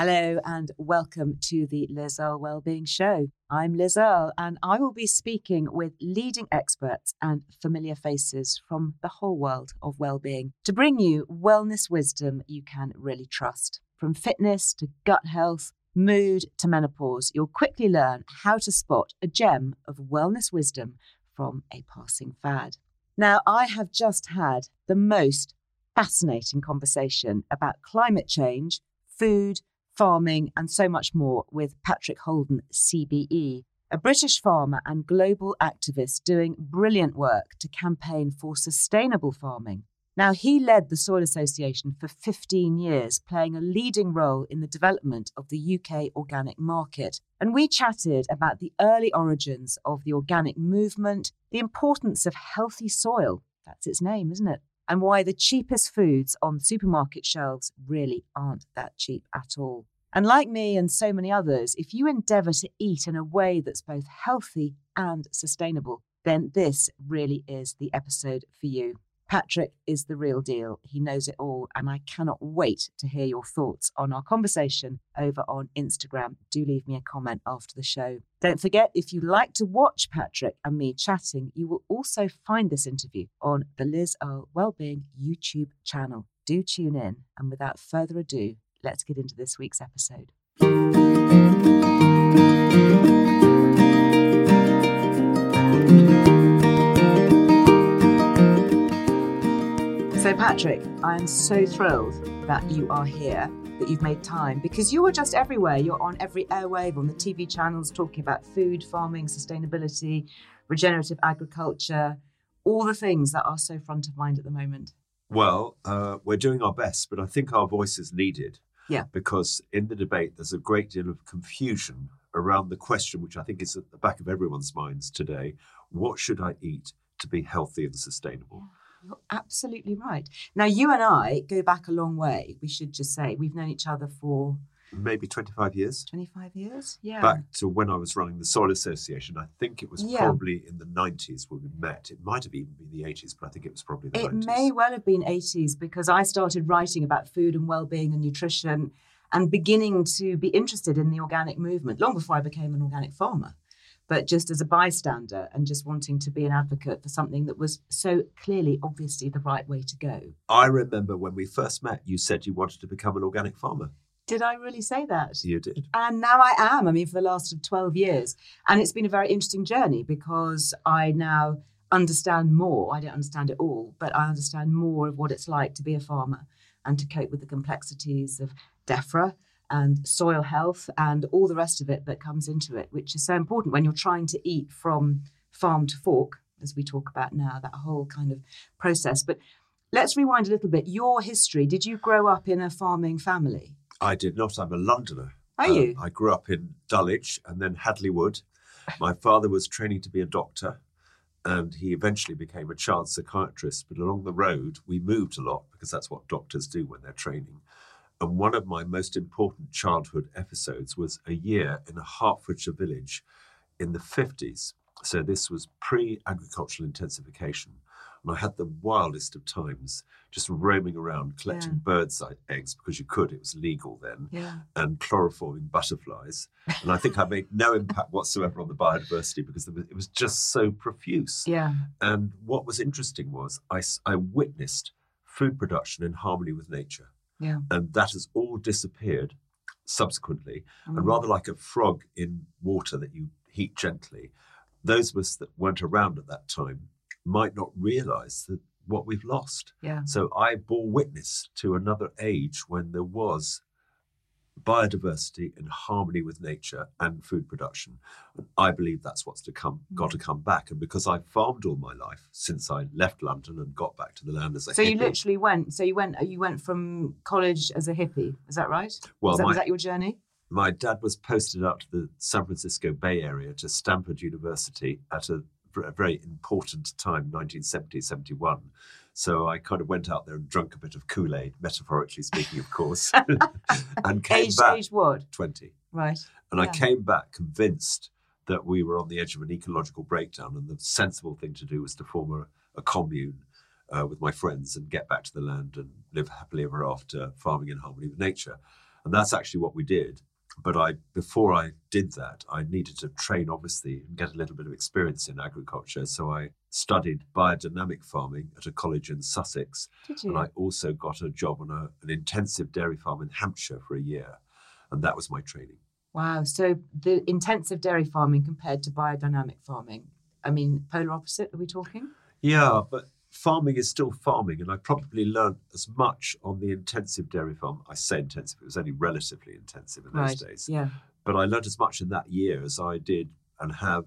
Hello and welcome to the Liz Earle Wellbeing Show. I'm Liz Earle and I will be speaking with leading experts and familiar faces from the whole world of well-being to bring you wellness wisdom you can really trust. From fitness to gut health, mood to menopause, you'll quickly learn how to spot a gem of wellness wisdom from a passing fad. Now, I have just had the most fascinating conversation about climate change, food, farming, and so much more with Patrick Holden, CBE, a British farmer and global activist doing brilliant work to campaign for sustainable farming. Now, he led the Soil Association for 15 years, playing a leading role in the development of the UK organic market. And we chatted about the early origins of the organic movement, the importance of healthy soil. That's its name, isn't it? And why the cheapest foods on supermarket shelves really aren't that cheap at all. And like me and so many others, if you endeavour to eat in a way that's both healthy and sustainable, then this really is the episode for you. Patrick is the real deal. He knows it all, and I cannot wait to hear your thoughts on our conversation over on Instagram. Do leave me a comment after the show. Don't forget, if you like to watch Patrick and me chatting, you will also find this interview on the Liz Earle Wellbeing YouTube channel. Do tune in, and without further ado, let's get into this week's episode. So, Patrick, I am so thrilled that you are here, that you've made time, because you are just everywhere. You're on every airwave, on the TV channels, talking about food, farming, sustainability, regenerative agriculture, all the things that are so front of mind at the moment. Well, uh, we're doing our best, but I think our voice is needed. Yeah. Because in the debate, there's a great deal of confusion around the question, which I think is at the back of everyone's minds today what should I eat to be healthy and sustainable? You're absolutely right. Now, you and I go back a long way. We should just say we've known each other for Maybe 25 years. 25 years. Yeah. Back to when I was running the Soil Association, I think it was Yeah. probably in the 90s when we met. It might have even been the 80s, but I think it was probably the It 90s. may well have been 80s because I started writing about food and well-being and nutrition and beginning to be interested in the organic movement long before I became an organic farmer. But just as a bystander and just wanting to be an advocate for something that was so clearly, obviously, the right way to go. I remember when we first met, you said you wanted to become an organic farmer. Did I really say that? You did. And now I am. I mean, for the last 12 years. And it's been a very interesting journey because I now understand more. I don't understand it all, but I understand more of what it's like to be a farmer and to cope with the complexities of DEFRA and soil health and all the rest of it that comes into it, which is so important when you're trying to eat from farm to fork, as we talk about now, that whole kind of process. But let's rewind a little bit. Your history did you grow up in a farming family? I did not. I'm a Londoner. Are Um, you? I grew up in Dulwich and then Hadley Wood. My father was training to be a doctor and he eventually became a child psychiatrist. But along the road, we moved a lot because that's what doctors do when they're training. And one of my most important childhood episodes was a year in a Hertfordshire village in the 50s. So this was pre agricultural intensification. And I had the wildest of times just roaming around collecting Yeah. birds' eye- eggs because you could, it was legal then Yeah. and chloroforming butterflies. And I think I made no impact whatsoever on the biodiversity because it was just so profuse. Yeah. And what was interesting was I witnessed food production in harmony with nature. Yeah. And that has all disappeared subsequently. Mm. And rather like a frog in water that you heat gently, those of us that weren't around at that time might not realize that what we've lost. Yeah. So I bore witness to another age when there was biodiversity in harmony with nature and food production. And I believe that's what's to come, got Mm. to come back. And because I've farmed all my life since I left London and got back to the land as a So you literally went. So you went. You went from college as a hippie. Is that right? Well, was, that, was that your journey? my dad was posted out to the San Francisco Bay Area to Stanford University at a very important time, 1970, 71. So I kind of went out there and drank a bit of Kool Aid, metaphorically speaking, of course, and came Age, back age what? 20. Right. And I came back convinced that we were on the edge of an ecological breakdown, and the sensible thing to do was to form a, a commune uh, with my friends and get back to the land and live happily ever after, farming in harmony with nature. And that's actually what we did. But I, before I did that, I needed to train, obviously, and get a little bit of experience in agriculture. So I studied biodynamic farming at a college in Sussex, Did you? and I also got a job on a, an intensive dairy farm in Hampshire for a year, and that was my training. Wow. So the intensive dairy farming compared to biodynamic farming. I mean, polar opposite. Are we talking? Yeah, but farming is still farming, and I probably learned as much on the intensive dairy farm. I say intensive; it was only relatively intensive in those days. Yeah. But I learned as much in that year as I did and have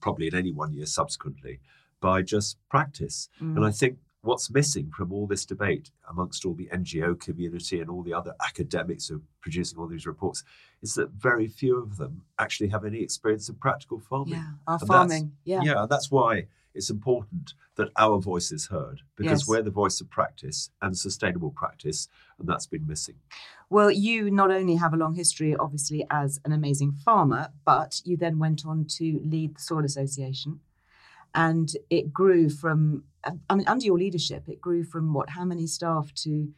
probably in any one year subsequently by just practice. Mm. And I think what's missing from all this debate amongst all the NGO community and all the other academics who are producing all these reports is that very few of them actually have any experience of practical farming. Yeah. Our And farming. Yeah. Yeah, that's why it's important that our voice is heard because Yes. we're the voice of practice and sustainable practice, and that's been missing. Well, you not only have a long history, obviously, as an amazing farmer, but you then went on to lead the Soil Association. And it grew from, I mean, under your leadership, it grew from what, how many staff to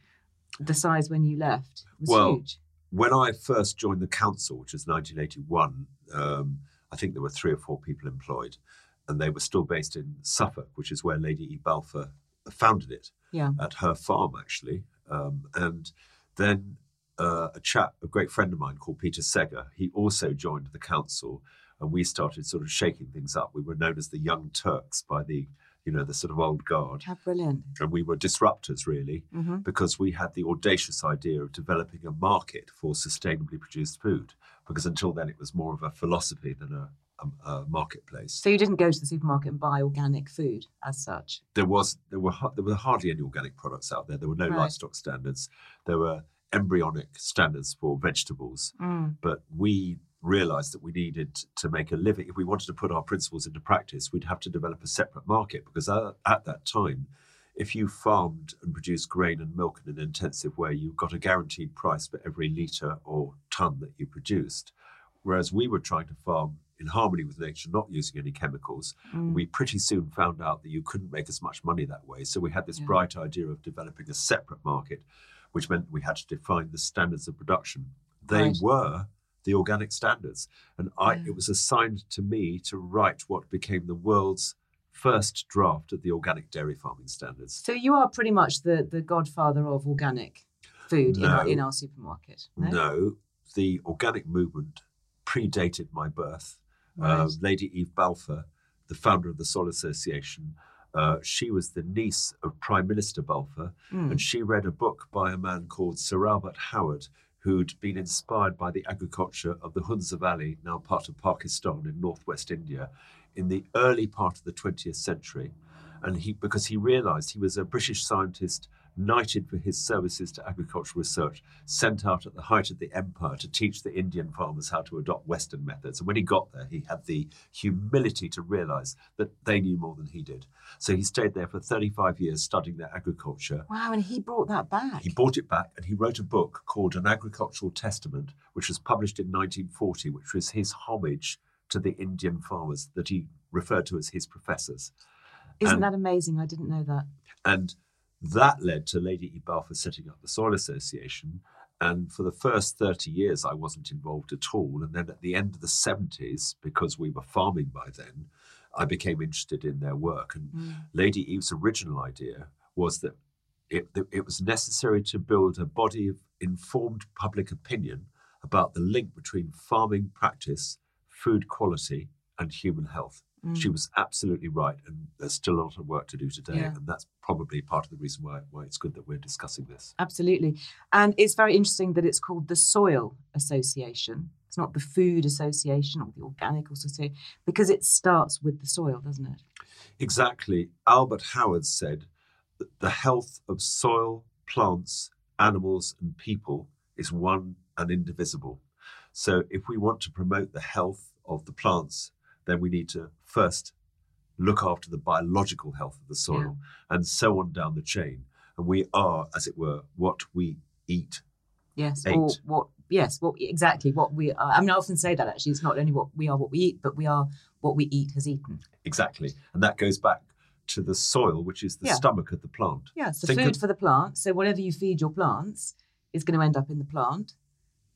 the size when you left? It was Well, huge. When I first joined the council, which was 1981, um, I think there were three or four people employed, and they were still based in Suffolk, which is where Lady E. Balfour founded it. Yeah. at her farm actually. Um, and then uh, a chap, a great friend of mine called Peter Segger, he also joined the council, and we started sort of shaking things up. We were known as the Young Turks by the, you know, the sort of old guard, How brilliant. and we were disruptors really hmm because we had the audacious idea of developing a market for sustainably produced food. Because until then, it was more of a philosophy than a, marketplace. So you didn't go to the supermarket and buy organic food as such? there was there were there were hardly any organic products out there. There were no Right. livestock standards. There were embryonic standards for vegetables, Mm. but we realized that we needed to make a living. If we wanted to put our principles into practice, we'd have to develop a separate market because at, at that time, if you farmed and produced grain and milk in an intensive way, you got a guaranteed price for every litre or tonne that you produced. Whereas we were trying to farm in harmony with nature, not using any chemicals, Mm. we pretty soon found out that you couldn't make as much money that way. So we had this Yeah. bright idea of developing a separate market, which meant we had to define the standards of production. They Right. were the organic standards. And I, Yeah. it was assigned to me to write what became the world's first draft of the organic dairy farming standards. So you are pretty much the, the godfather of organic food in, our, No. in our supermarket. No? the organic movement predated my birth. Right. Uh, Lady Eve Balfour, the founder of the Soil Association, uh, she was the niece of Prime Minister Balfour, Mm. and she read a book by a man called Sir Albert Howard, who'd been inspired by the agriculture of the Hunza Valley, now part of Pakistan in northwest India, in the early part of the 20th century. And he, because he realized he was a British scientist knighted for his services to agricultural research, sent out at the height of the empire to teach the Indian farmers how to adopt Western methods. And when he got there, he had the humility to realize that they knew more than he did. So he stayed there for 35 years studying their agriculture. Wow, and he brought that back. He brought it back and he wrote a book called An Agricultural Testament, which was published in 1940, which was his homage to the Indian farmers that he referred to as his professors. Isn't and- that amazing? I didn't know that. And that led to Lady E. Balfour setting up the Soil Association. And for the first 30 years, I wasn't involved at all. And then at the end of the 70s, because we were farming by then, I became interested in their work. And Mm. Lady Eve's original idea was that it, that it was necessary to build a body of informed public opinion about the link between farming practice, food quality, and human health. She mm. was absolutely right, and there's still a lot of work to do today, Yeah. and that's probably part of the reason why, why it's good that we're discussing this. Absolutely. And it's very interesting that it's called the Soil Association. It's not the Food Association or the Organic Association because it starts with the soil, doesn't it? Exactly. Albert Howard said that the health of soil, plants, animals, and people is one and indivisible. So, if we want to promote the health of the plants, then we need to first look after the biological health of the soil and so on down the chain. And we are, as it were, what we eat. Yes. Eight. Or what? Yes. What exactly? What we are. I mean, I often say that actually, it's not only what we are, what we eat, but we are what we eat has eaten. Exactly. And that goes back to the soil, which is the Yeah. stomach of the plant. Yeah. It's the Think food of- for the plant. So whatever you feed your plants is going to end up in the plant.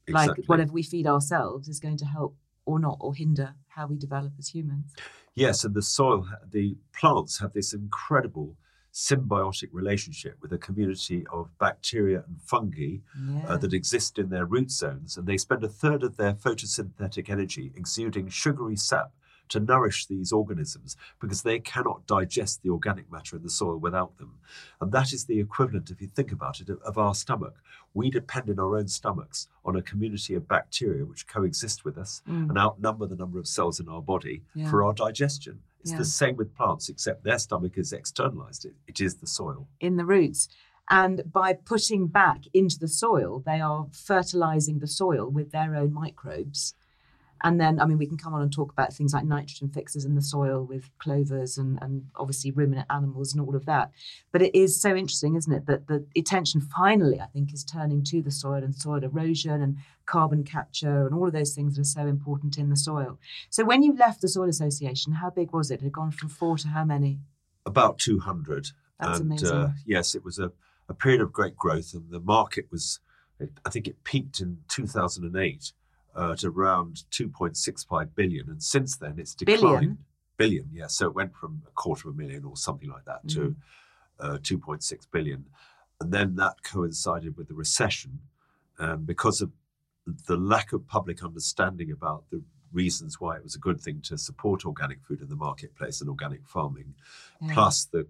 Exactly. Like whatever we feed ourselves is going to help or not or hinder how we develop as humans. Yes, and the soil, the plants have this incredible symbiotic relationship with a community of bacteria and fungi Yeah. uh, that exist in their root zones, and they spend a third of their photosynthetic energy exuding sugary sap to nourish these organisms because they cannot digest the organic matter in the soil without them. And that is the equivalent, if you think about it, of, our stomach. We depend in our own stomachs on a community of bacteria which coexist with us and outnumber the number of cells in our body Mm. Yeah. for our digestion. It's Yeah. the same with plants, except their stomach is externalized. It, it is the soil. in the roots. And by putting back into the soil, they are fertilizing the soil with their own microbes. And then, I mean, we can come on and talk about things like nitrogen fixes in the soil with clovers and, and obviously ruminant animals and all of that. But it is so interesting, isn't it, that the attention finally, I think, is turning to the soil and soil erosion and carbon capture and all of those things that are so important in the soil. So when you left the Soil Association, how big was it? It had gone from four to how many? about 200. That's and amazing. Uh, yes, it was a, a period of great growth, and the market was, I think it peaked in 2008 uh, at around 2.65 billion. And since then, it's declined. Billion? Billion, yeah. So it went from a quarter of a million or something like that to Mm. uh, 2.6 billion. And then that coincided with the recession. And because of the lack of public understanding about the reasons why it was a good thing to support organic food in the marketplace and organic farming, Yeah. plus the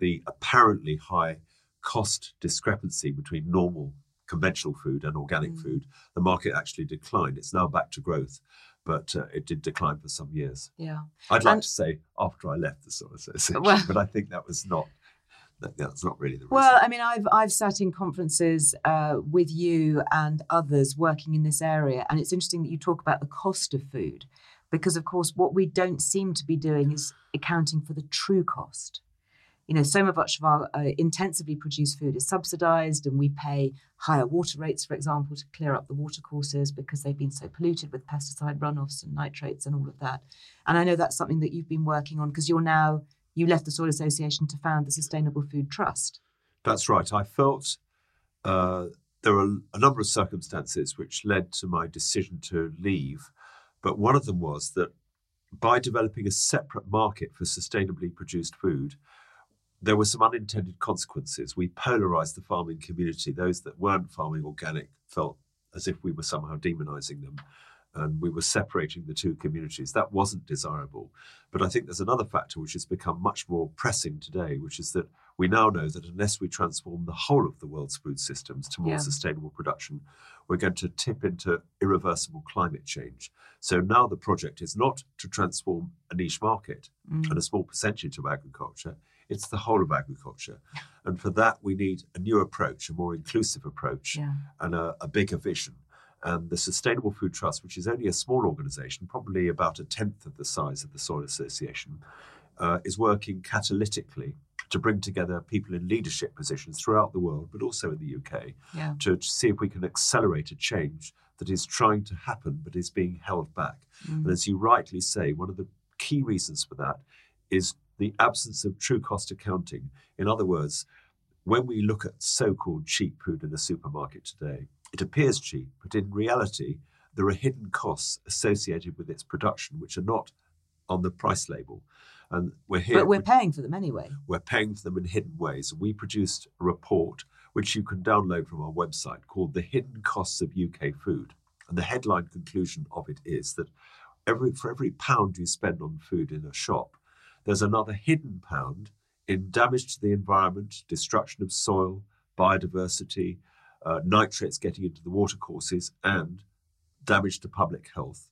the apparently high cost discrepancy between normal conventional food and organic Mm. food, the market actually declined. It's now back to growth, but uh, it did decline for some years. Yeah. I'd like And- to say after I left the Soil Association, Well- but I think that was not that, that's not really the reason. Well, I mean, I've I've sat in conferences uh, with you and others working in this area, and it's interesting that you talk about the cost of food, because of course, what we don't seem to be doing is accounting for the true cost. You know, so much of our uh, intensively produced food is subsidised, and we pay higher water rates, for example, to clear up the watercourses because they've been so polluted with pesticide runoffs and nitrates and all of that. And I know that's something that you've been working on because you're now you left the Soil Association to found the Sustainable Food Trust. That's right. I felt uh, there were a number of circumstances which led to my decision to leave, but one of them was that by developing a separate market for sustainably produced food, there were some unintended consequences. We polarized the farming community. Those that weren't farming organic felt as if we were somehow demonizing them and we were separating the two communities. That wasn't desirable. But I think there's another factor which has become much more pressing today, which is that we now know that unless we transform the whole of the world's food systems to more Yeah. sustainable production, we're going to tip into irreversible climate change. So now the project is not to transform a niche market Mm. and a small percentage of agriculture, it's the whole of agriculture. And for that, we need a new approach, a more inclusive approach, Yeah. and a, a bigger vision. And the Sustainable Food Trust, which is only a small organization, probably about a tenth of the size of the Soil Association, uh, is working catalytically to bring together people in leadership positions throughout the world, but also in the UK, Yeah. to, to see if we can accelerate a change that is trying to happen but is being held back. Mm. And as you rightly say, one of the key reasons for that is the absence of true cost accounting. In other words, when we look at so called cheap food in the supermarket today, it appears cheap, but in reality, there are hidden costs associated with its production which are not on the price label. And we're here. But we're paying for them anyway. We're paying for them in hidden ways. We produced a report which you can download from our website called The Hidden Costs of UK Food. And the headline conclusion of it is that every for every pound you spend on food in a shop, there's another hidden pound in damage to the environment, destruction of soil, biodiversity, uh, nitrates getting into the watercourses, and damage to public health,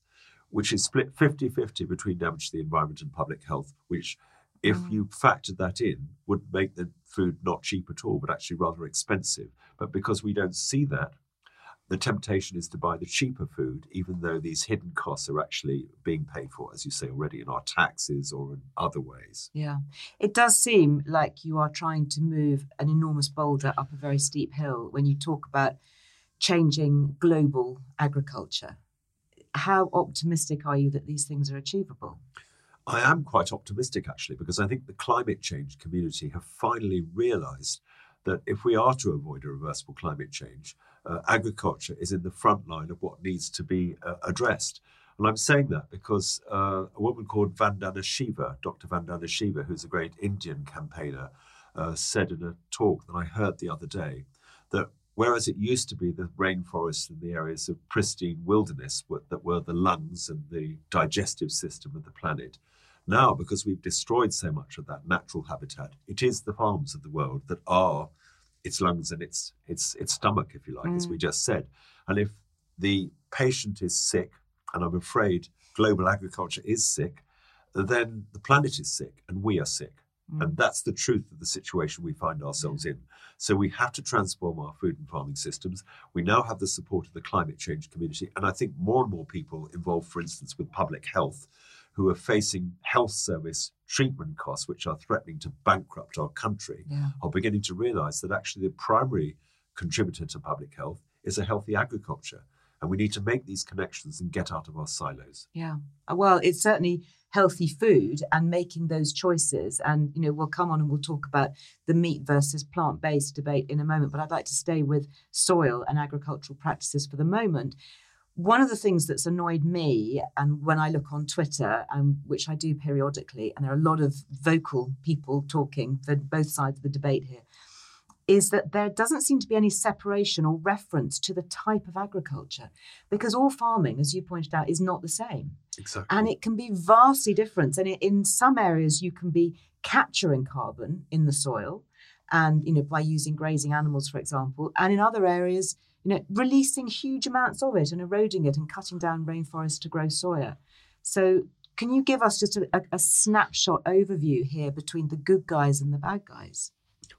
which is split 50 50 between damage to the environment and public health, which, if Mm. you factored that in, would make the food not cheap at all, but actually rather expensive. But because we don't see that, the temptation is to buy the cheaper food, even though these hidden costs are actually being paid for, as you say already, in our taxes or in other ways. Yeah. It does seem like you are trying to move an enormous boulder up a very steep hill when you talk about changing global agriculture. How optimistic are you that these things are achievable? I am quite optimistic actually, because I think the climate change community have finally realized that if we are to avoid a reversible climate change, uh, agriculture is in the front line of what needs to be uh, addressed. And I'm saying that because uh, a woman called Vandana Shiva, Dr. Vandana Shiva, who's a great Indian campaigner, uh, said in a talk that I heard the other day that whereas it used to be the rainforests and the areas of pristine wilderness were, that were the lungs and the digestive system of the planet, now because we've destroyed so much of that natural habitat, it is the farms of the world that are its lungs and its its its stomach, if you like, as we mm. just said. And if the patient is sick, and I'm afraid global agriculture is sick, then the planet is sick and we are sick. Mm. And that's the truth of the situation we find ourselves in. So we have to transform our food and farming systems. We now have the support of the climate change community. And I think more and more people involved, for instance, with public health, who are facing health service treatment costs, which are threatening to bankrupt our country, Yeah. are beginning to realize that actually the primary contributor to public health is a healthy agriculture. And we need to make these connections and get out of our silos. Yeah. Uh, Well, it's certainly healthy food and making those choices. And, you know, we'll come on and we'll talk about the meat versus plant based debate in a moment. But I'd like to stay with soil and agricultural practices for the moment. One of the things that's annoyed me, and when I look on Twitter, um, which I do periodically, and there are a lot of vocal people talking for both sides of the debate here, is that there doesn't seem to be any separation or reference to the type of agriculture because all farming, as you pointed out, is not the same. Exactly. And it can be vastly different. And in some areas, you can be capturing carbon in the soil, and you know by using grazing animals, for example. And in other areas, you know, releasing huge amounts of it and eroding it and cutting down rainforests to grow soya. So, can you give us just a, a, snapshot overview here between the good guys and the bad guys?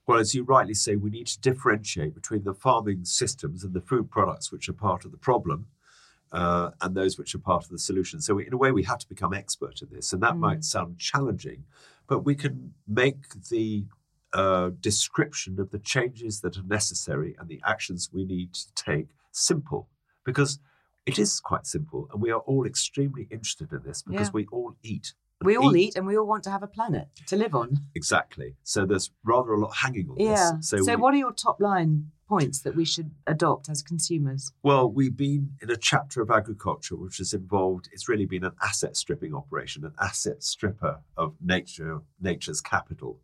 Well, as you rightly say, we need to differentiate between the farming systems and the food products which are part of the problem uh, and those which are part of the solution. So, in a way, we have to become expert at this. And that might sound challenging, but we can make the uh, description of the changes that are necessary and the actions we need to take simple because it is quite simple. And we are all extremely interested in this because Yeah. we all eat. We all eat and we all want to have a planet to live on. Exactly. So, there's rather a lot hanging on Yeah. this. So, we- what are your top line points that we should adopt as consumers? Well, we've been in a chapter of agriculture which has involved, it's really been an asset stripping operation, an asset stripper of nature, nature's capital.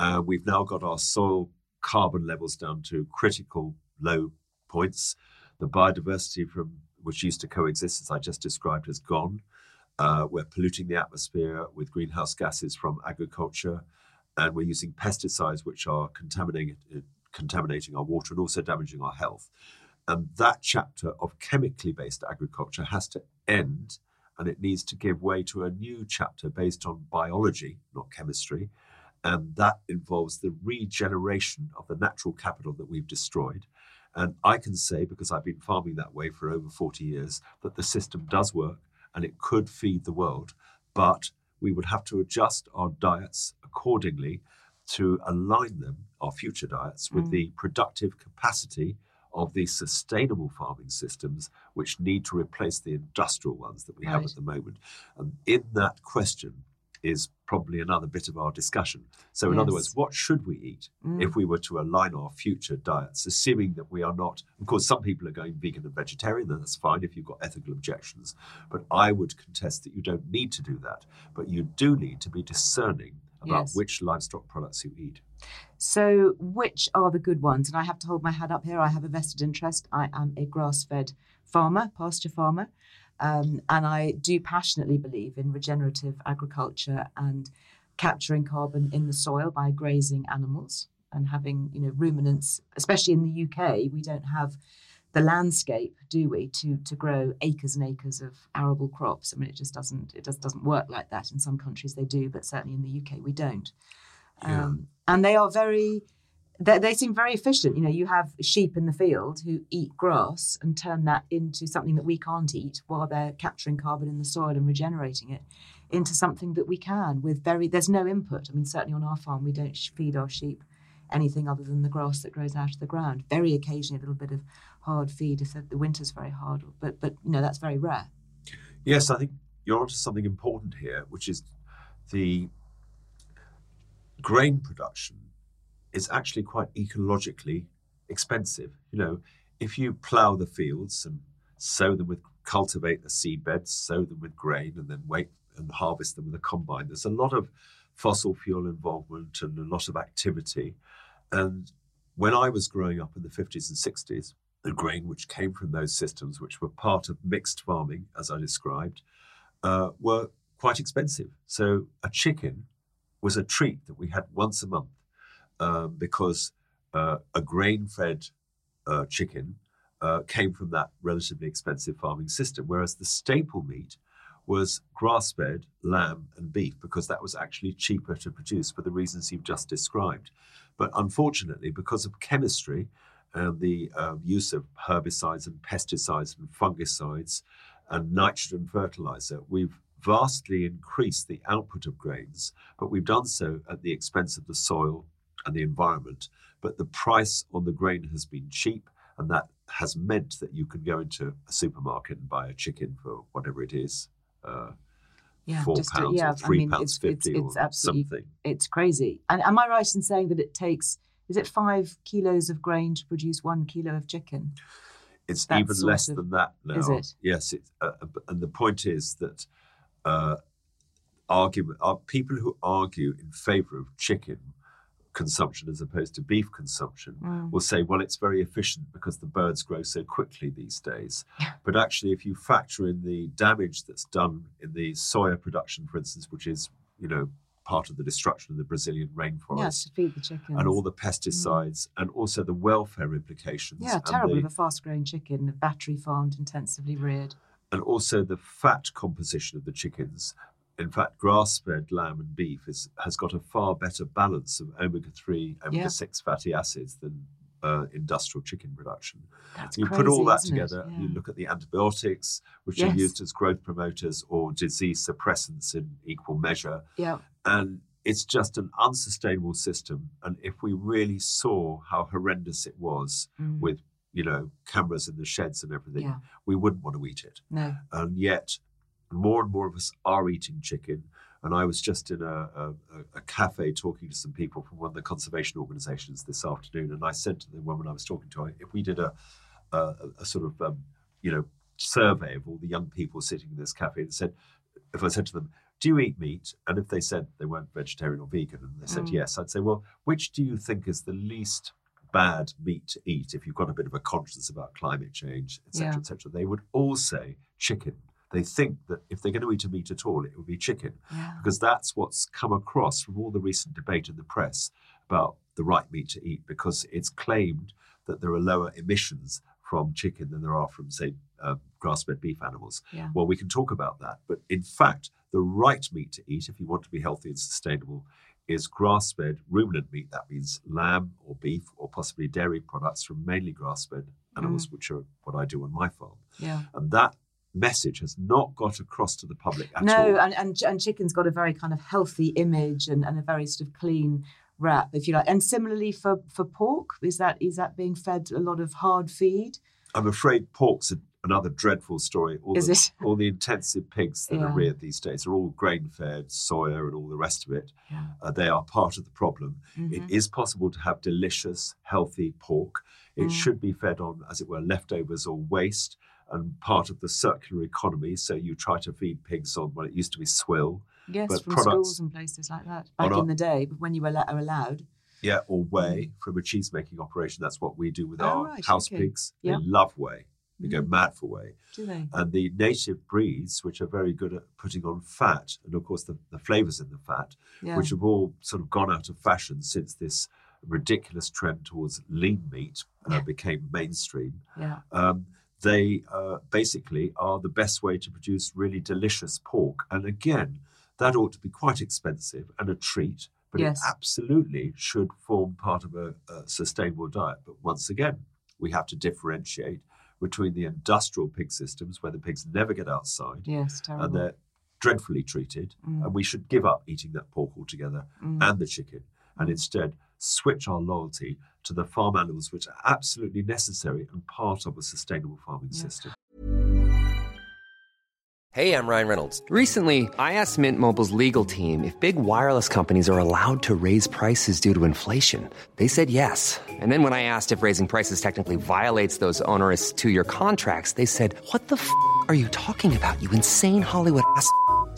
Uh, we've now got our soil carbon levels down to critical low points. The biodiversity from which used to coexist, as I just described, has gone. Uh, we're polluting the atmosphere with greenhouse gases from agriculture, and we're using pesticides which are contaminating, contaminating our water and also damaging our health. And that chapter of chemically based agriculture has to end and it needs to give way to a new chapter based on biology, not chemistry. And that involves the regeneration of the natural capital that we've destroyed. And I can say, because I've been farming that way for over 40 years, that the system does work and it could feed the world. But we would have to adjust our diets accordingly to align them, our future diets, with mm. the productive capacity of these sustainable farming systems, which need to replace the industrial ones that we have at the moment. And in that question is probably another bit of our discussion. So, in other words, what should we eat Mm. if we were to align our future diets, assuming that we are not? Of course, some people are going vegan and vegetarian, and that's fine if you've got ethical objections. But I would contest that you don't need to do that. But you do need to be discerning about Yes. which livestock products you eat. So, which are the good ones? And I have to hold my hand up here. I have a vested interest. I am a grass fed farmer, pasture farmer. Um, and I do passionately believe in regenerative agriculture and capturing carbon in the soil by grazing animals and having, you know, ruminants, especially in the UK, we don't have the landscape, do we, to to grow acres and acres of arable crops? I mean, it just doesn't it just doesn't work like that. In some countries they do, but certainly in the UK we don't. Yeah. Um, and they are very they, they seem very efficient. You know, you have sheep in the field who eat grass and turn that into something that we can't eat while they're capturing carbon in the soil and regenerating it into something that we can with very, there's no input. I mean, certainly on our farm, we don't feed our sheep anything other than the grass that grows out of the ground. Very occasionally, a little bit of hard feed if the, winter's very hard, but, but, you know, that's very rare. Yes, I think you're onto something important here, which is the grain production is actually quite ecologically expensive. You know, if you plough the fields and sow them with, cultivate the seed beds, sow them with grain, and then wait and harvest them with a combine, there's a lot of fossil fuel involvement and a lot of activity. And when I was growing up in the 50s and 60s, the grain which came from those systems, which were part of mixed farming, as I described, uh, were quite expensive. So a chicken was a treat that we had once a month um, because uh, a grain fed uh, chicken uh, came from that relatively expensive farming system, whereas the staple meat was grass fed lamb and beef because that was actually cheaper to produce for the reasons you've just described. But unfortunately, because of chemistry and the uh, use of herbicides and pesticides and fungicides and nitrogen fertilizer, we've vastly increased the output of grains, but we've done so at the expense of the soil and the environment. But the price on the grain has been cheap, and that has meant that you can go into a supermarket and buy a chicken for whatever it is. Uh, Yeah, four just to- pounds yeah, or I three mean, pounds it's- it's- fifty it's or absolutely- something. It's crazy. And am I right in saying that it takes, is it five kilos of grain to produce one kilo of chicken? It's that even less of- than that now. is it? Yes, it's, uh, uh, and the point is that uh, argument are people who argue in favour of chicken consumption as opposed to beef consumption Mm. will say, well, it's very efficient because the birds grow so quickly these days. But actually, if you factor in the damage that's done in the soya production, for instance, which is you know part of the destruction of the Brazilian rainforest. Yes, to feed the chickens. And all the pesticides, and also the welfare implications. Yeah, terrible the- of a fast growing chicken, battery farmed, intensively reared. and also the fat composition of the chickens. In fact, grass-fed lamb and beef is, has got a far better balance of omega-3, omega-6 fatty acids than uh, industrial chicken production. That's you put all crazy, that together, Yeah. you look at the antibiotics, which are used as growth promoters or disease suppressants in equal measure, Yeah, and it's just an unsustainable system. And if we really saw how horrendous it was Mm. with, you know, cameras in the sheds and everything, Yeah. we wouldn't want to eat it no. and yet more and more of us are eating chicken. And I was just in a, a, a cafe talking to some people from one of the conservation organisations this afternoon, and I said to the woman I was talking to, if we did a, a, a sort of um, you know survey of all the young people sitting in this cafe, and said, if I said to them, "Do you eat meat?" and if they said they weren't vegetarian or vegan, and they said Mm. yes, I'd say, "Well, which do you think is the least bad meat to eat if you've got a bit of a conscience about climate change, etc., Yeah. etc.?" They would all say chicken. They think that if they're going to eat a meat at all, it would be chicken Yeah. because that's what's come across from all the recent debate in the press about the right meat to eat because it's claimed that there are lower emissions from chicken than there are from, say, uh, grass fed beef animals. Yeah. Well, we can talk about that. But in fact, the right meat to eat if you want to be healthy and sustainable is grass fed ruminant meat. That means lamb or beef or possibly dairy products from mainly grass fed animals, which are what I do on my farm. Yeah. And that message has not got across to the public at no, all. and, and and chicken's got a very kind of healthy image and, and a very sort of clean wrap, if you like. And similarly for for pork, is that is that being fed a lot of hard feed? I'm afraid pork's a, another dreadful story. All Is the, it? all the intensive pigs that are reared these days are all grain fed, soya, and all the rest of it. Yeah. Uh, they are part of the problem. Mm-hmm. It is possible to have delicious, healthy pork. It Mm. should be fed on, as it were, leftovers or waste and part of the circular economy. So you try to feed pigs on what it used to be swill, Yes, But from products- schools and places like that back in the day, but when you were, are allowed. yeah, or whey Mm. from a cheese making operation. That's what we do with Oh, our right, house okay. pigs. Yeah. They love whey. They go mad for whey. Do they? And the native breeds, which are very good at putting on fat, and of course the, the flavors in the fat, Yeah. which have all sort of gone out of fashion since this ridiculous trend towards lean meat uh, became mainstream. Yeah. Um, they uh, basically are the best way to produce really delicious pork. And again, that ought to be quite expensive and a treat, but Yes. it absolutely should form part of a, a sustainable diet. But once again, we have to differentiate between the industrial pig systems where the pigs never get outside Yes, terrible. and they're dreadfully treated. Mm. And we should give up eating that pork altogether and the chicken and Mm. instead switch our loyalty to the farm animals, which are absolutely necessary and part of a sustainable farming system. Hey, I'm Ryan Reynolds. Recently, I asked Mint Mobile's legal team if big wireless companies are allowed to raise prices due to inflation. They said yes. And then when I asked if raising prices technically violates those onerous two year contracts, they said, What the f are you talking about, you insane Hollywood ass?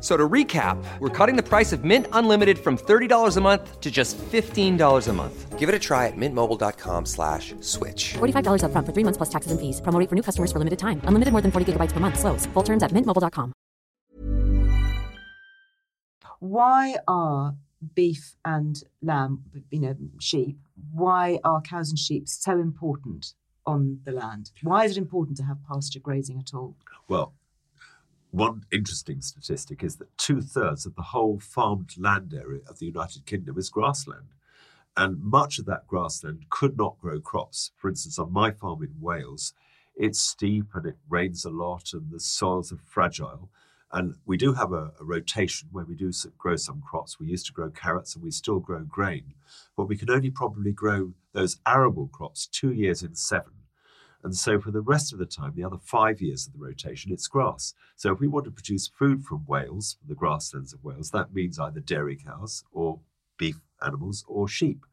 F- So to recap, we're cutting the price of Mint Unlimited from $30 a month to just $15 a month. Give it a try at mintmobile.com slash switch. $45 upfront for three months plus taxes and fees. Promo for new customers for limited time. Unlimited more than 40 gigabytes per month. Slows. Full terms at mintmobile.com. Why are beef and lamb, you know, sheep, why are cows and sheep so important on the land? Why is it important to have pasture grazing at all? Well, one interesting statistic is that two thirds of the whole farmed land area of the United Kingdom is grassland. And much of that grassland could not grow crops. For instance, on my farm in Wales, it's steep and it rains a lot and the soils are fragile. And we do have a, a rotation where we do grow some crops. We used to grow carrots and we still grow grain, but we can only probably grow those arable crops two years in seven. And so for the rest of the time, the other five years of the rotation, it's grass. So if we want to produce food from Wales, from the grasslands of Wales, that means either dairy cows or beef animals or sheep.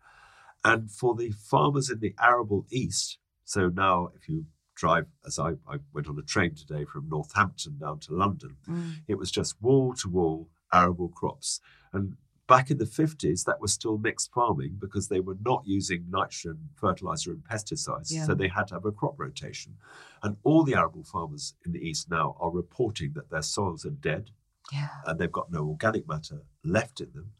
And for the farmers in the arable east, so now if you drive, as I, I went on a train today from Northampton down to London, mm. it was just wall to wall arable crops. And back in the 50s, that was still mixed farming because they were not using nitrogen fertilizer and pesticides. Yeah. So they had to have a crop rotation. And all the arable farmers in the east now are reporting that their soils are dead Yeah. and they've got no organic matter left in them.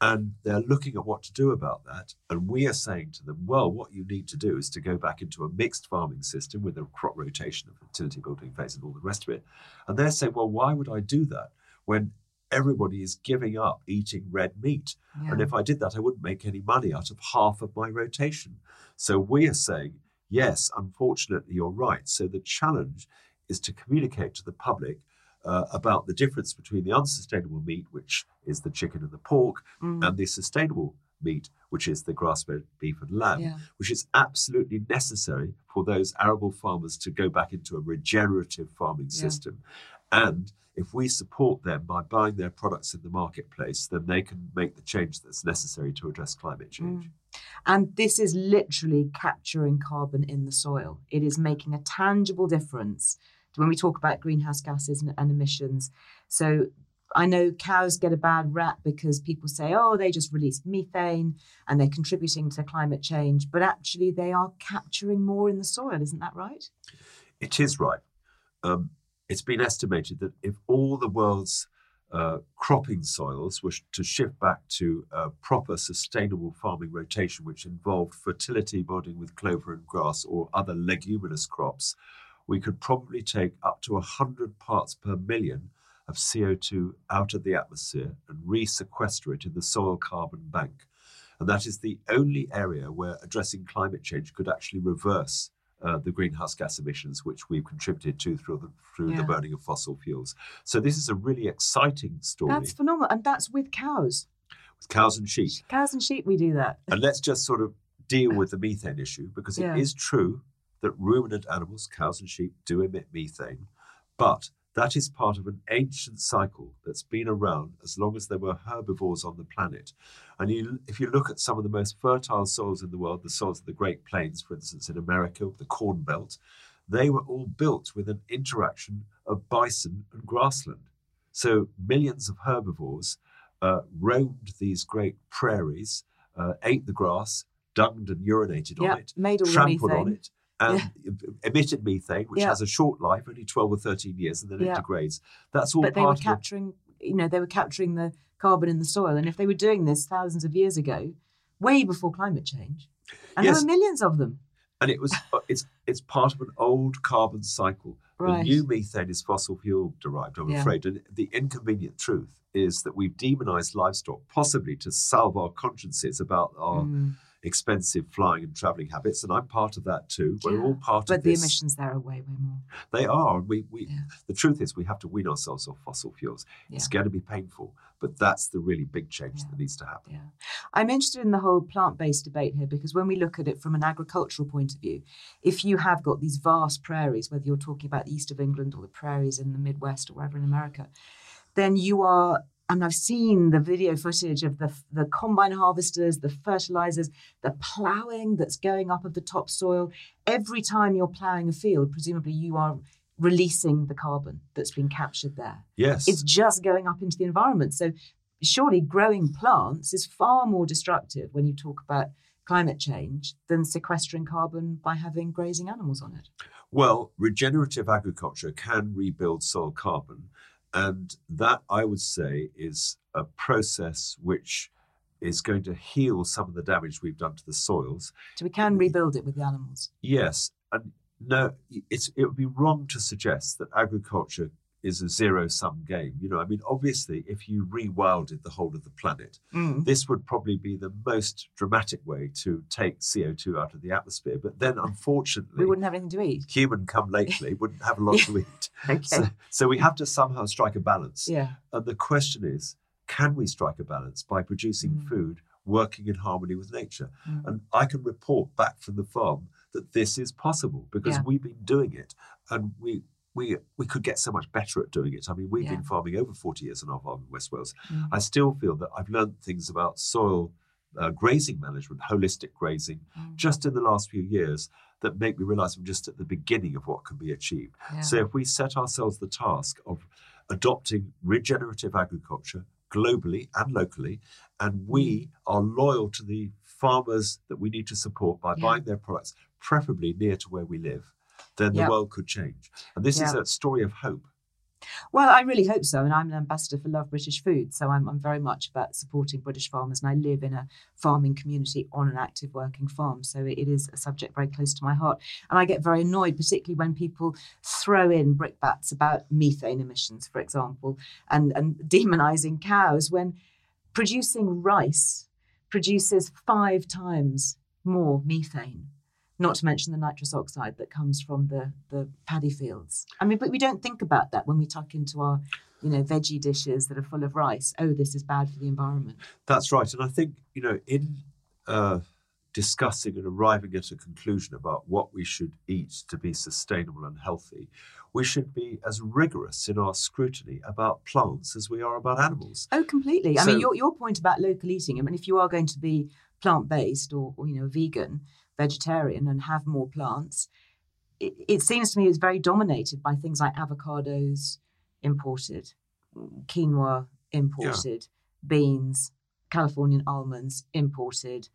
And they're looking at what to do about that. And we are saying to them, well, what you need to do is to go back into a mixed farming system with a crop rotation of fertility building phase and all the rest of it. And they're saying, well, why would I do that when everybody is giving up eating red meat? And if I did that, I wouldn't make any money out of half of my rotation. So we are saying, yes, unfortunately, you're right. So the challenge is to communicate to the public uh, about the difference between the unsustainable meat, which is the chicken and the pork, Mm. and the sustainable meat, which is the grass-fed beef and lamb, Yeah. which is absolutely necessary for those arable farmers to go back into a regenerative farming Yeah. system. And if we support them by buying their products in the marketplace, then they can make the change that's necessary to address climate change. And this is literally capturing carbon in the soil. It is making a tangible difference to when we talk about greenhouse gases and, and emissions. So I know cows get a bad rap because people say, oh, they just release methane and they're contributing to climate change, but actually they are capturing more in the soil. Isn't that right? It is right. Um, it's been estimated that if all the world's uh, cropping soils were to shift back to a proper sustainable farming rotation, which involved fertility building with clover and grass or other leguminous crops, we could probably take up to 100 parts per million of CO2 out of the atmosphere and re-sequester it in the soil carbon bank. And that is the only area where addressing climate change could actually reverse uh, the greenhouse gas emissions which we've contributed to through the through Yeah. the burning of fossil fuels. So this is a really exciting story That's phenomenal. And that's with cows. with cows and sheep. Cows and sheep, we do that. And let's just sort of deal with the methane issue because Yeah. it is true that ruminant animals, cows and sheep, do emit methane, but that is part of an ancient cycle that's been around as long as there were herbivores on the planet. And you, if you look at some of the most fertile soils in the world, the soils of the Great Plains, for instance, in America, the Corn Belt, they were all built with an interaction of bison and grassland. So millions of herbivores uh, roamed these great prairies, uh, ate the grass, dunged and urinated Yeah, on it, made all trampled on it, and emitted methane, which Yeah. has a short life, only 12 or 13 years, and then Yeah. it degrades. That's all But they were part of the- capturing, you know, they were capturing the carbon in the soil. And if they were doing this thousands of years ago, way before climate change, and Yes. there were millions of them. and it was uh, it's it's part of an old carbon cycle. Right. The new methane is fossil fuel derived, I'm Yeah. afraid. And the inconvenient truth is that we've demonized livestock, possibly to salve our consciences about our Mm. Expensive flying and traveling habits. And I'm part of that too. We're all part of this. But the emissions there are way, way more. They are. We, we, Yeah. The truth is, we have to wean ourselves off fossil fuels. It's going to be painful, but that's the really big change Yeah. that needs to happen. Yeah. I'm interested in the whole plant based debate here because when we look at it from an agricultural point of view, if you have got these vast prairies, whether you're talking about the east of England or the prairies in the Midwest or wherever in America, then you are. And I've seen the video footage of the the combine harvesters, the fertilizers, the ploughing that's going up of the topsoil. Every time you're ploughing a field, presumably you are releasing the carbon that's been captured there Yes. it's just going up into the environment. So surely growing plants is far more destructive when you talk about climate change than sequestering carbon by having grazing animals on it. Well, regenerative agriculture can rebuild soil carbon. And that, I would say, is a process which is going to heal some of the damage we've done to the soils. So we can rebuild it with the animals. Yes. And no, it's, it would be wrong to suggest that agriculture is a zero sum game. You know, I mean, obviously, if you rewilded the whole of the planet, this would probably be the most dramatic way to take CO2 out of the atmosphere. But then, unfortunately, We wouldn't have anything to eat. human come lately wouldn't have a lot to eat. Okay. So, so we have to somehow strike a balance. Yeah. And the question is, can we strike a balance by producing Mm. food working in harmony with nature? Mm. And I can report back from the farm that this is possible because Yeah. we've been doing it and we we we could get so much better at doing it. I mean, we've Yeah. been farming over 40 years in our farm in West Wales. Mm. I still feel that I've learned things about soil uh, grazing management, holistic grazing, Mm. just in the last few years that make me realize I'm just at the beginning of what can be achieved. Yeah. So if we set ourselves the task of adopting regenerative agriculture globally and locally, and we are loyal to the farmers that we need to support by Yeah. buying their products, preferably near to where we live, then the world could change. And this is a story of hope. Well, I really hope so. And I'm an ambassador for Love British Food. So I'm, I'm very much about supporting British farmers. And I live in a farming community on an active working farm. So it is a subject very close to my heart. And I get very annoyed, particularly when people throw in brickbats about methane emissions, for example, and, and demonizing cows when producing rice produces five times more methane not to mention the nitrous oxide that comes from the, the paddy fields. I mean, but we don't think about that when we tuck into our, you know, veggie dishes that are full of rice. Oh, this is bad for the environment. That's right. And I think, you know, in uh, discussing and arriving at a conclusion about what we should eat to be sustainable and healthy, we should be as rigorous in our scrutiny about plants as we are about animals. Oh, completely. I mean, your, your point about local eating, I mean, if you are going to be plant based or, or, you know, vegan, vegetarian and have more plants, it, it seems to me it's very dominated by things like avocados imported, quinoa imported, beans, Californian almonds imported.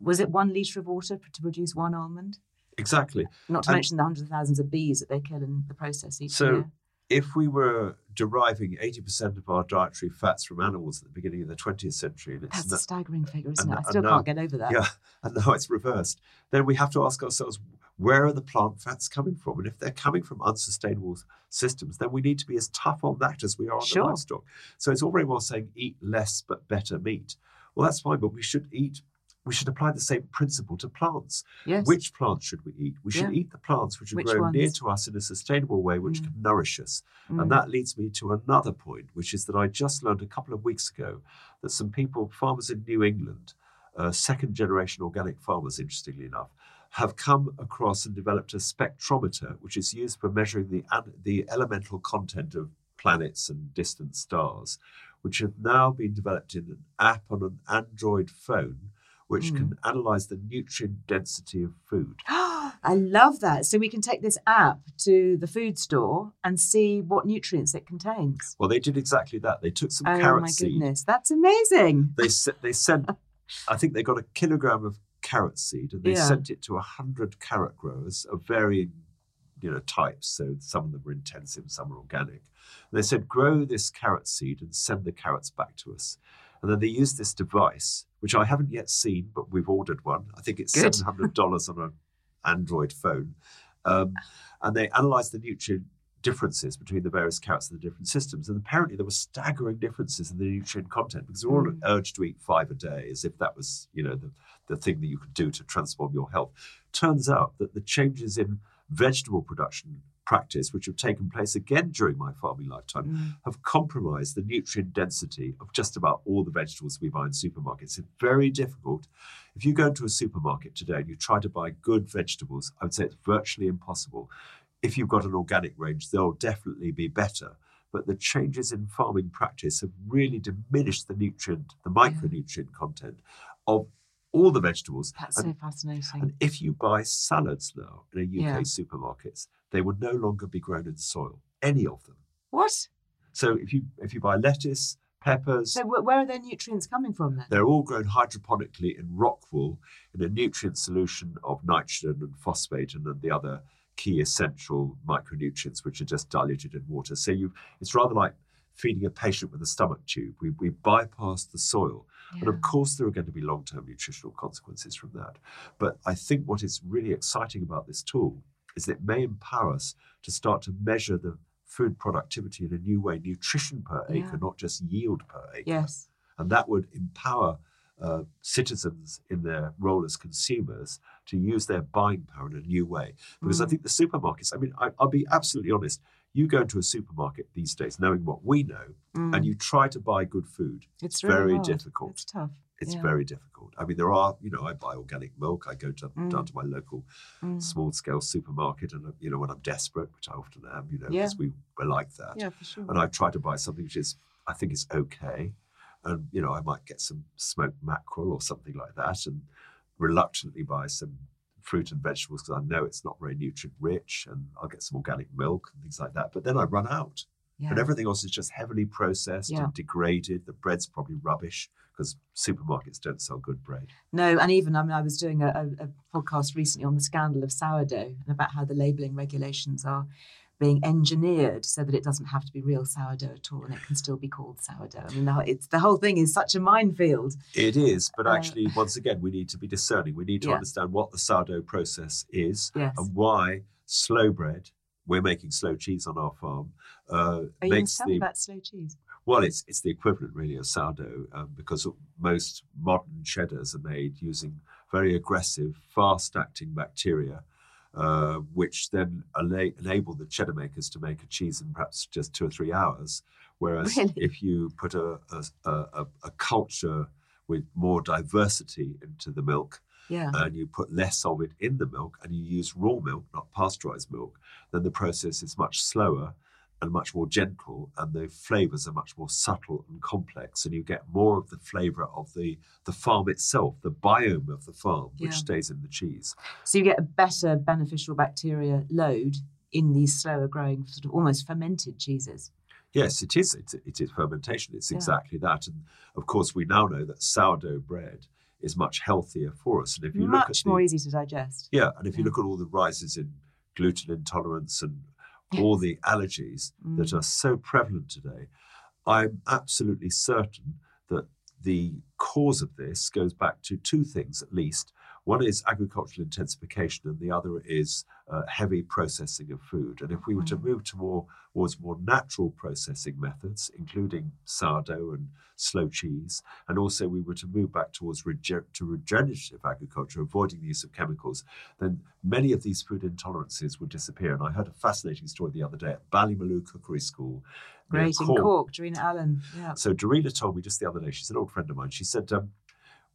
Was it one litre of water to produce one almond? Exactly. Not to And- mention the hundreds of thousands of bees that they kill in the process each So, year. If we were deriving 80% of our dietary fats from animals at the beginning of the 20th century, and it's That's no- a staggering figure, isn't and- it? I still now- can't get over that. Yeah, and now it's reversed. Then we have to ask ourselves, where are the plant fats coming from? And if they're coming from unsustainable systems, then we need to be as tough on that as we are on Sure. the livestock. So it's all very well saying eat less but better meat. Well, that's fine, but we should eat we should apply the same principle to plants. Yes. Which plants should we eat? We should Yeah. eat the plants which are Which grown near to us in a sustainable way, which Mm. can nourish us. Mm. And that leads me to another point, which is that I just learned a couple of weeks ago that some people, farmers in New England, uh, second generation organic farmers, interestingly enough, have come across and developed a spectrometer, which is used for measuring the, an- the elemental content of planets and distant stars, which have now been developed in an app on an Android phone, which Mm. can analyze the nutrient density of food. I love that. So we can take this app to the food store and see what nutrients it contains. Well, they did exactly that. They took some carrots. oh carrot my seed. goodness, that's amazing. They they sent, I think they got a kilogram of carrot seed, and they Yeah. sent it to a hundred carrot growers of varying, you know, types. So some of them were intensive, some were organic. And they said, grow this carrot seed and send the carrots back to us. And then they use this device, which I haven't yet seen, but we've ordered one. I think it's Good. seven hundred dollars on an Android phone, um, and they analyze the nutrient differences between the various carrots and the different systems. And apparently, there were staggering differences in the nutrient content because we're all Mm. urged to eat five a day, as if that was, you know, the, the thing that you could do to transform your health. Turns out that the changes in vegetable production practice, which have taken place again during my farming lifetime, Mm. have compromised the nutrient density of just about all the vegetables we buy in supermarkets. It's very difficult. If you go into a supermarket today and you try to buy good vegetables, I would say it's virtually impossible. If you've got an organic range, they'll definitely be better. But the changes in farming practice have really diminished the nutrient, the micronutrient content of all the vegetables. That's And so fascinating. and if you buy salads now in a UK Yeah. supermarkets, they will no longer be grown in soil, any of them. what? So if you if you buy lettuce, peppers, So where are their nutrients coming from then? they're all grown hydroponically in rock wool in a nutrient solution of nitrogen and phosphate and then the other key essential micronutrients which are just diluted in water. So you it's rather like feeding a patient with a stomach tube. We, we bypass the soil. And of course, there are going to be long term nutritional consequences from that. But I think what is really exciting about this tool is that it may empower us to start to measure the food productivity in a new way nutrition per Yeah. acre, not just yield per acre. Yes. And that would empower uh, citizens in their role as consumers to use their buying power in a new way. Because I Mm. think the supermarkets, I mean, I, I'll be absolutely honest. You go into a supermarket these days, knowing what we know, Mm. and you try to buy good food. it's very really hard. difficult. It's tough. It's Yeah. very difficult. I mean, there are, you know, I buy organic milk. I go to, Mm. down to my local Mm. small scale supermarket, and, you know, when I'm desperate, which I often am, you know, Yeah. because we were like that. Yeah, for sure. And I try to buy something which is, I think is okay. And, you know, I might get some smoked mackerel or something like that and reluctantly buy some fruit and vegetables because I know it's not very nutrient rich and I'll get some organic milk and things like that. But then I run out. yeah. And everything else is just heavily processed Yeah. and degraded. The bread's probably rubbish because supermarkets don't sell good bread. No, and even I mean, I was doing a, a, a podcast recently on the scandal of sourdough and about how the labelling regulations are being engineered so that it doesn't have to be real sourdough at all, and it can still be called sourdough. I mean, the, whole- it's the whole thing is such a minefield. It is, but Uh, actually, once again, we need to be discerning. We need to Yeah. understand what the sourdough process is Yes. and why slow bread. We're making slow cheese on our farm. Uh, Are you makes to tell the about slow cheese? well, it's it's the equivalent really of sourdough um, because most modern cheddars are made using very aggressive, fast-acting bacteria, uh, which then ala- enable the cheddar makers to make a cheese in perhaps just two or three hours. Whereas Really? if you put a a, a, a a culture with more diversity into the milk, Yeah. and you put less of it in the milk and you use raw milk, not pasteurized milk, then the process is much slower and much more gentle and the flavors are much more subtle and complex and you get more of the flavor of the the farm itself the biome of the farm which Yeah. stays in the cheese So you get a better beneficial bacteria load in these slower growing, sort of almost fermented cheeses. yes it is it, it is fermentation it's Yeah. exactly that and of course we now know that sourdough bread is much healthier for us and if you look at Much the, more easy to digest. Yeah, and if you look at all the rises in gluten intolerance and all the allergies that Mm. are so prevalent today, I'm absolutely certain that the cause of this goes back to two things at least. One is agricultural intensification, and the other is uh, heavy processing of food. And if we were to Mm. move to more, towards more natural processing methods, including sourdough and slow cheese, and also we were to move back towards rege- to regenerative agriculture, avoiding the use of chemicals, then many of these food intolerances would disappear. And I heard a fascinating story the other day at Ballymaloe Cookery School. Great in Cork, Darina Allen. Yeah. so Darina told me just the other day, she's an old friend of mine, she said, um,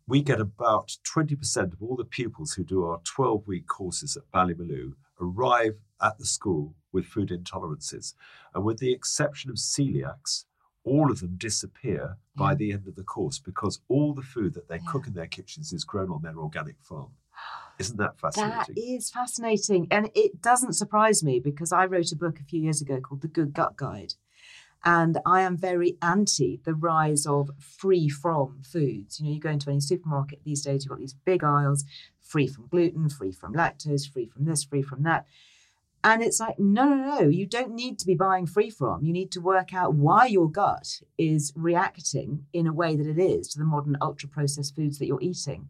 we get about 20% of all the pupils who do our 12 week courses at Ballymaloe arrive at the school with food intolerances. And with the exception of celiacs, all of them disappear by Yeah. the end of the course because all the food that they Yeah. cook in their kitchens is grown on their organic farm. Isn't that That fascinating? is fascinating. And it doesn't surprise me because I wrote a book a few years ago called The Good Gut Guide. And I am very anti the rise of free from foods. You know, you go into any supermarket these days, you've got these big aisles free from gluten, free from lactose, free from this, free from that. And it's like, no, no, no, you don't need to be buying free from. You need to work out why your gut is reacting in a way that it is to the modern ultra processed foods that you're eating.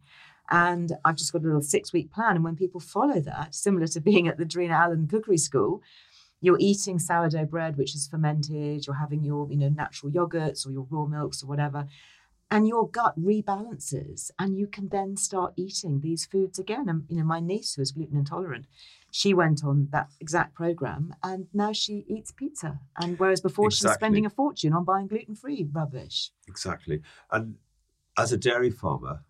And I've just got a little six week plan. And when people follow that, similar to being at the Darina Allen Cookery School, you're eating sourdough bread, which is fermented, you're having your, you know, natural yogurts or your raw milks or whatever. And your gut rebalances, and you can then start eating these foods again. And you know, my niece who is gluten intolerant, she went on that exact program, and now she eats pizza. And whereas before she was spending a fortune on buying gluten free rubbish. Exactly. And as a dairy farmer,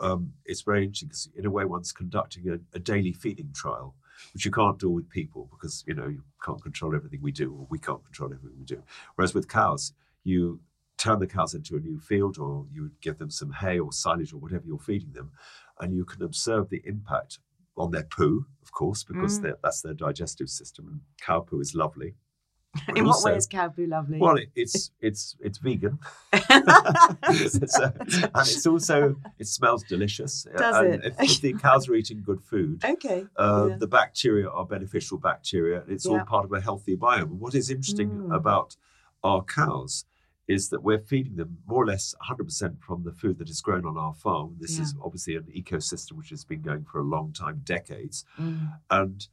um, it's very interesting because in a way one's conducting a, a daily feeding trial, which you can't do with people because you know you can't control everything we do, or we can't control everything we do. Whereas with cows, you turn the cows into a new field, or you give them some hay or silage or whatever you're feeding them, and you can observe the impact on their poo, of course, because Mm. that's their digestive system, and cow poo is lovely. In what also- way is cow poo lovely? Well, it, it's it's it's vegan. So- and it's also it smells delicious. Does and it? If, if the cows are eating good food, okay. uh, yeah. the bacteria are beneficial bacteria. It's all part of a healthy biome. What is interesting Mm. about our cows is that we're feeding them more or less 100% from the food that is grown on our farm. This is obviously an ecosystem which has been going for a long time, decades. Mm. And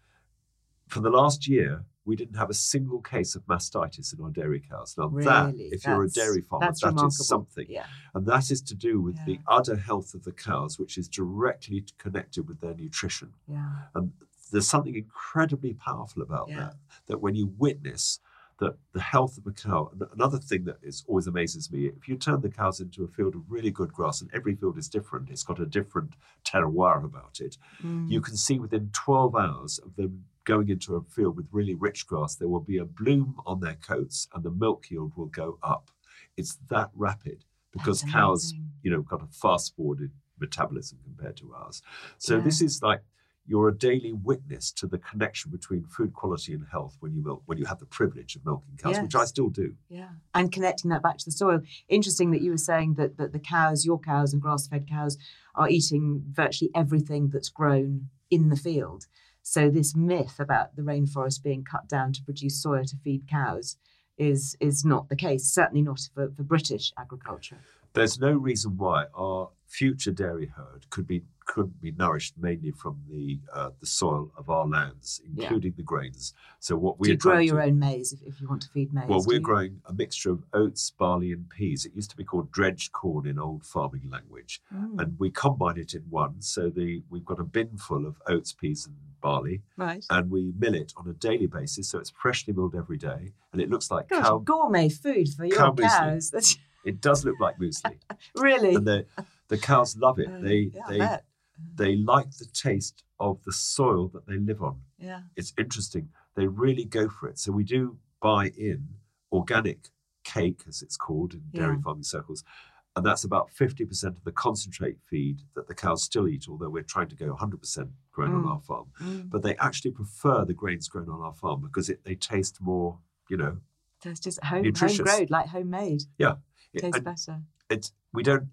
for the last year, we didn't have a single case of mastitis in our dairy cows. Now, that, Really? if you're a dairy farmer, that's that remarkable. is something. Yeah. And that is to do with the udder health of the cows, which is directly connected with their nutrition. Yeah. And there's something incredibly powerful about Yeah. that, that when you witness that the health of a cow, another thing that is always amazes me, if you turn the cows into a field of really good grass, and every field is different, it's got a different terroir about it, Mm. you can see within 12 hours of them going into a field with really rich grass, there will be a bloom on their coats and the milk yield will go up. It's that rapid because That's cows, amazing. you know, got a fast forwarded metabolism compared to ours. So Yeah. this is like you're a daily witness to the connection between food quality and health when you milk when you have the privilege of milking cows, which I still do. Yeah. And connecting that back to the soil. Interesting that you were saying that, that the cows, your cows and grass fed cows, are eating virtually everything that's grown in the field. So this myth about the rainforest being cut down to produce soya to feed cows is is not the case, certainly not for, for British agriculture. There's no reason why our future dairy herd could be could be nourished mainly from the uh, the soil of our lands, Yeah. including the grains. So what we're you grow your to, own maize if, if you want to feed maize? Well, we're growing a mixture of oats, barley, and peas. It used to be called dredged corn in old farming language, Mm, and we combine it in one. So the we've got a bin full of oats, peas, and barley, right. and we mill it on a daily basis. So it's freshly milled every day, and it looks like Gosh, cow. gourmet food for your muesli. cows. It does look like muesli, really. and the the cows love it. Uh, They yeah, they bet. they like the taste of the soil that they live on. yeah. It's interesting. They really go for it. So we do buy in organic cake, as it's called in dairy Yeah. farming circles. And that's about 50% of the concentrate feed that the cows still eat, although we're trying to go 100% grown on Mm. our farm. Mm. But they actually prefer the grains grown on our farm because it, they taste more, you know, it's just home, homegrown, like homemade. yeah. It- Tastes and better. it's, we don't,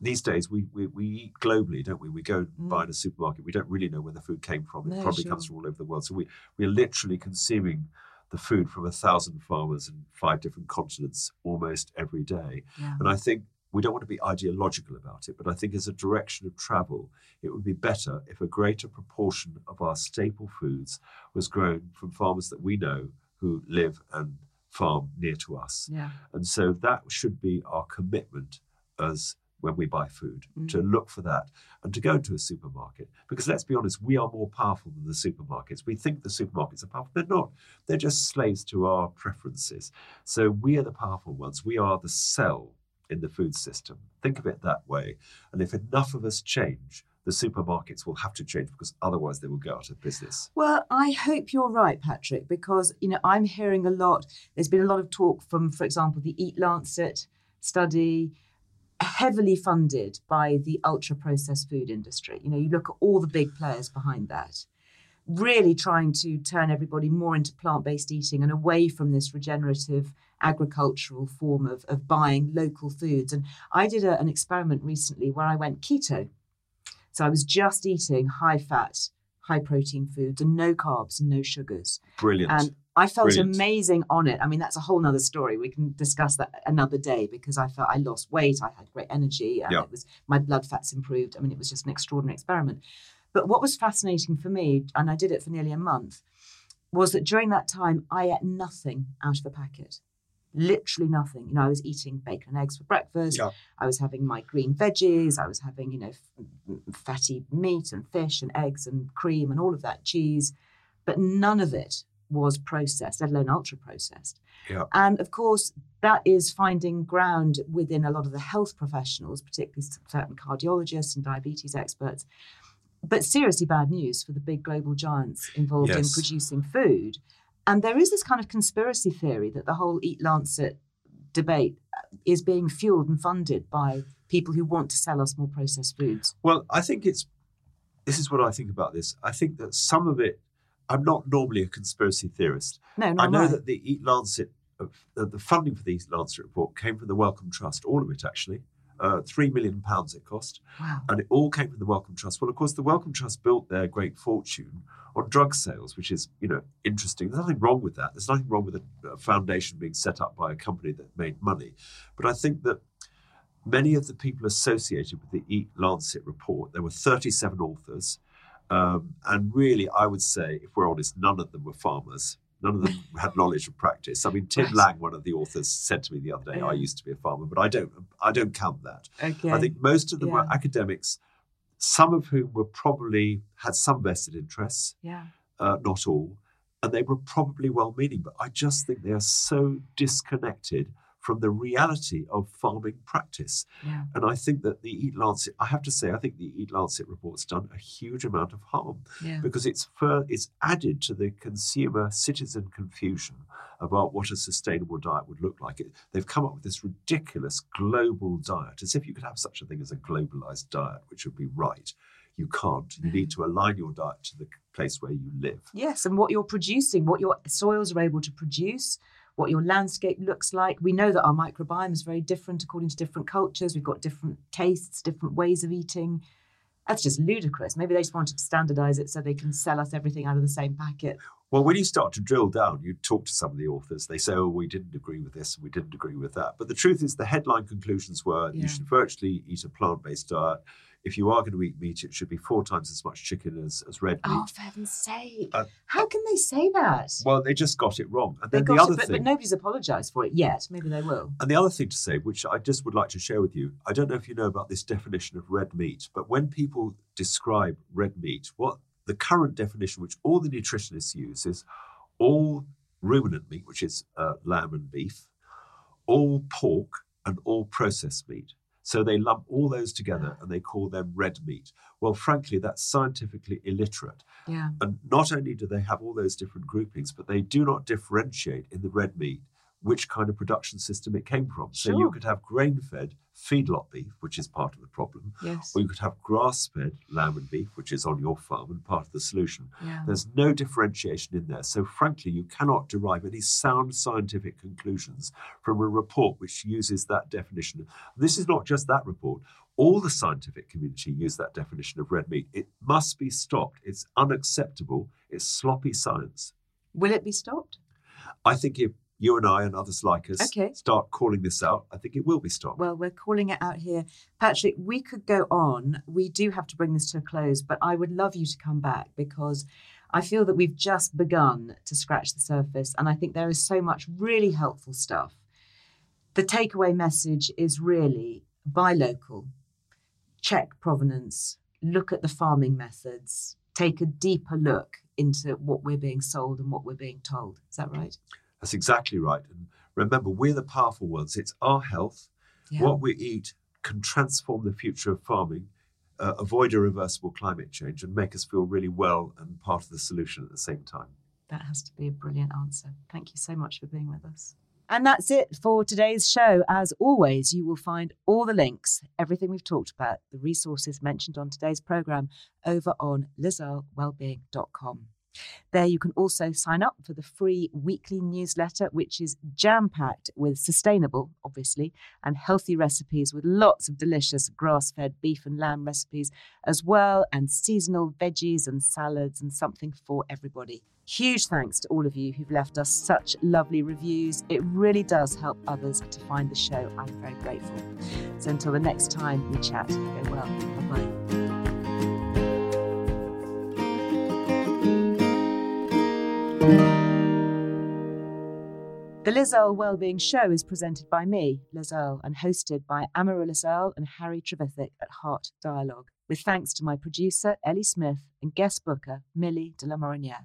these days, we, we, we eat globally, don't we? We go and Mm. buy in a supermarket. We don't really know where the food came from. It No, probably sure. comes from all over the world. So we, we're literally consuming the food from a thousand farmers in five different continents almost every day. Yeah. And I think we don't want to be ideological about it, but I think as a direction of travel, it would be better if a greater proportion of our staple foods was grown from farmers that we know who live and farm near to us. Yeah. And so that should be our commitment as when we buy food to mm. look for that and to go into a supermarket. Because let's be honest, we are more powerful than the supermarkets. We think the supermarkets are powerful. They're not. They're just slaves to our preferences. So we are the powerful ones. We are the cell in the food system. Think of it that way. And if enough of us change, the supermarkets will have to change because otherwise they will go out of business. Well, I hope you're right, Patrick, because you know I'm hearing a lot. There's been a lot of talk from, for example, the Eat Lancet study, heavily funded by the ultra processed food industry. You know, you look at all the big players behind that, really trying to turn everybody more into plant based eating and away from this regenerative agricultural form of, of buying local foods. And I did a, an experiment recently where I went keto. So I was just eating high fat, high protein foods and no carbs and no sugars. Brilliant. And I felt Brilliant. amazing on it. I mean, that's a whole nother story. We can discuss that another day because I felt I lost weight, I had great energy, and Yeah. it was my blood fats improved. I mean, it was just an extraordinary experiment. But what was fascinating for me, and I did it for nearly a month, was that during that time I ate nothing out of a packet. Literally nothing. You know, I was eating bacon and eggs for breakfast. Yeah. I was having my green veggies. I was having, you know, f- fatty meat and fish and eggs and cream and all of that cheese. But none of it was processed, let alone ultra processed. Yeah. And of course, that is finding ground within a lot of the health professionals, particularly certain cardiologists and diabetes experts. But seriously bad news for the big global giants involved in producing food. And there is this kind of conspiracy theory that the whole Eat Lancet debate is being fueled and funded by people who want to sell us more processed foods. Well, I think it's this is what I think about this. I think that some of it. I'm not normally a conspiracy theorist. No, I know right. that the Eat Lancet, uh, the funding for the Eat Lancet report came from the Wellcome Trust, all of it actually. Uh, Three million pounds it cost, Wow. and it all came from the Wellcome Trust. Well, of course, the Wellcome Trust built their great fortune on drug sales, which is you know interesting. There's nothing wrong with that. There's nothing wrong with a, a foundation being set up by a company that made money, but I think that many of the people associated with the Eat Lancet report, there were 37 authors, um, and really, I would say, if we're honest, none of them were farmers. None of them had knowledge of practice. I mean, Tim Right. Lang, one of the authors, said to me the other day, Yeah. "I used to be a farmer, but I don't. I don't count that. Okay. I think most of them were academics, some of whom were probably had some vested interests, yeah. uh, not all, and they were probably well-meaning. But I just think they are so disconnected from the reality of farming practice. Yeah. And I think that the Eat Lancet, I have to say, I think the Eat Lancet report's done a huge amount of harm Yeah. because it's fur, it's added to the consumer citizen confusion about what a sustainable diet would look like. It, they've come up with this ridiculous global diet, as if you could have such a thing as a globalized diet, which would be right. You can't. You need mm. to align your diet to the place where you live. Yes, and what you're producing, what your soils are able to produce, what your landscape looks like. We know that our microbiome is very different according to different cultures. We've got different tastes, different ways of eating. That's just ludicrous. Maybe they just wanted to standardize it so they can sell us everything out of the same packet. Well, when you start to drill down, you talk to some of the authors. They say, "Oh, we didn't agree with this, and we didn't agree with that." But the truth is, the headline conclusions were: Yeah. you should virtually eat a plant-based diet. If you are going to eat meat, it should be four times as much chicken as, as red meat. Oh, for heaven's sake. Uh, How can they say that? Well, they just got it wrong. And they then got the other it, but, thing, but nobody's apologised for it yet. Maybe they will. and the other thing to say, which I just would like to share with you, I don't know if you know about this definition of red meat, but when people describe red meat, what the current definition, which all the nutritionists use, is all ruminant meat, which is uh, lamb and beef, all pork, and all processed meat. So they lump all those together and they call them red meat. Well, frankly, that's scientifically illiterate. Yeah. And not only do they have all those different groupings, but they do not differentiate in the red meat which kind of production system it came from. So you could have grain fed feedlot beef, which is part of the problem, Yes. or you could have grass fed lamb and beef, which is on your farm and part of the solution. Yeah. There's no differentiation in there. So, frankly, you cannot derive any sound scientific conclusions from a report which uses that definition. This is not just that report. All the scientific community use that definition of red meat. It must be stopped. It's unacceptable. It's sloppy science. Will it be stopped? I think if you and I and others like us Okay. start calling this out, I think it will be stopped. Well, we're calling it out here. Patrick, we could go on. We do have to bring this to a close, but I would love you to come back because I feel that we've just begun to scratch the surface. And I think there is so much really helpful stuff. The takeaway message is really buy local, check provenance, look at the farming methods, take a deeper look into what we're being sold and what we're being told. Is that right? That's exactly right. And remember, we're the powerful ones. It's our health. Yeah. What we eat can transform the future of farming, uh, avoid irreversible climate change, and make us feel really well and part of the solution at the same time. That has to be a brilliant answer. Thank you so much for being with us. And that's it for today's show. As always, you will find all the links, everything we've talked about, the resources mentioned on today's programme over on lizearlewellbeing.com. There you can also sign up for the free weekly newsletter, which is jam packed with sustainable, obviously, and healthy recipes with lots of delicious grass fed beef and lamb recipes as well, and seasonal veggies and salads and something for everybody. Huge thanks to all of you who've left us such lovely reviews. It really does help others to find the show. I'm very grateful. So until the next time we chat, go well. Bye bye. The Liz Earle Wellbeing Show is presented by me, Liz Earle, and hosted by Amaryllis Earle and Harry Trevithick at Heart Dialogue, with thanks to my producer, Ellie Smith, and guest booker, Millie de la Morinière.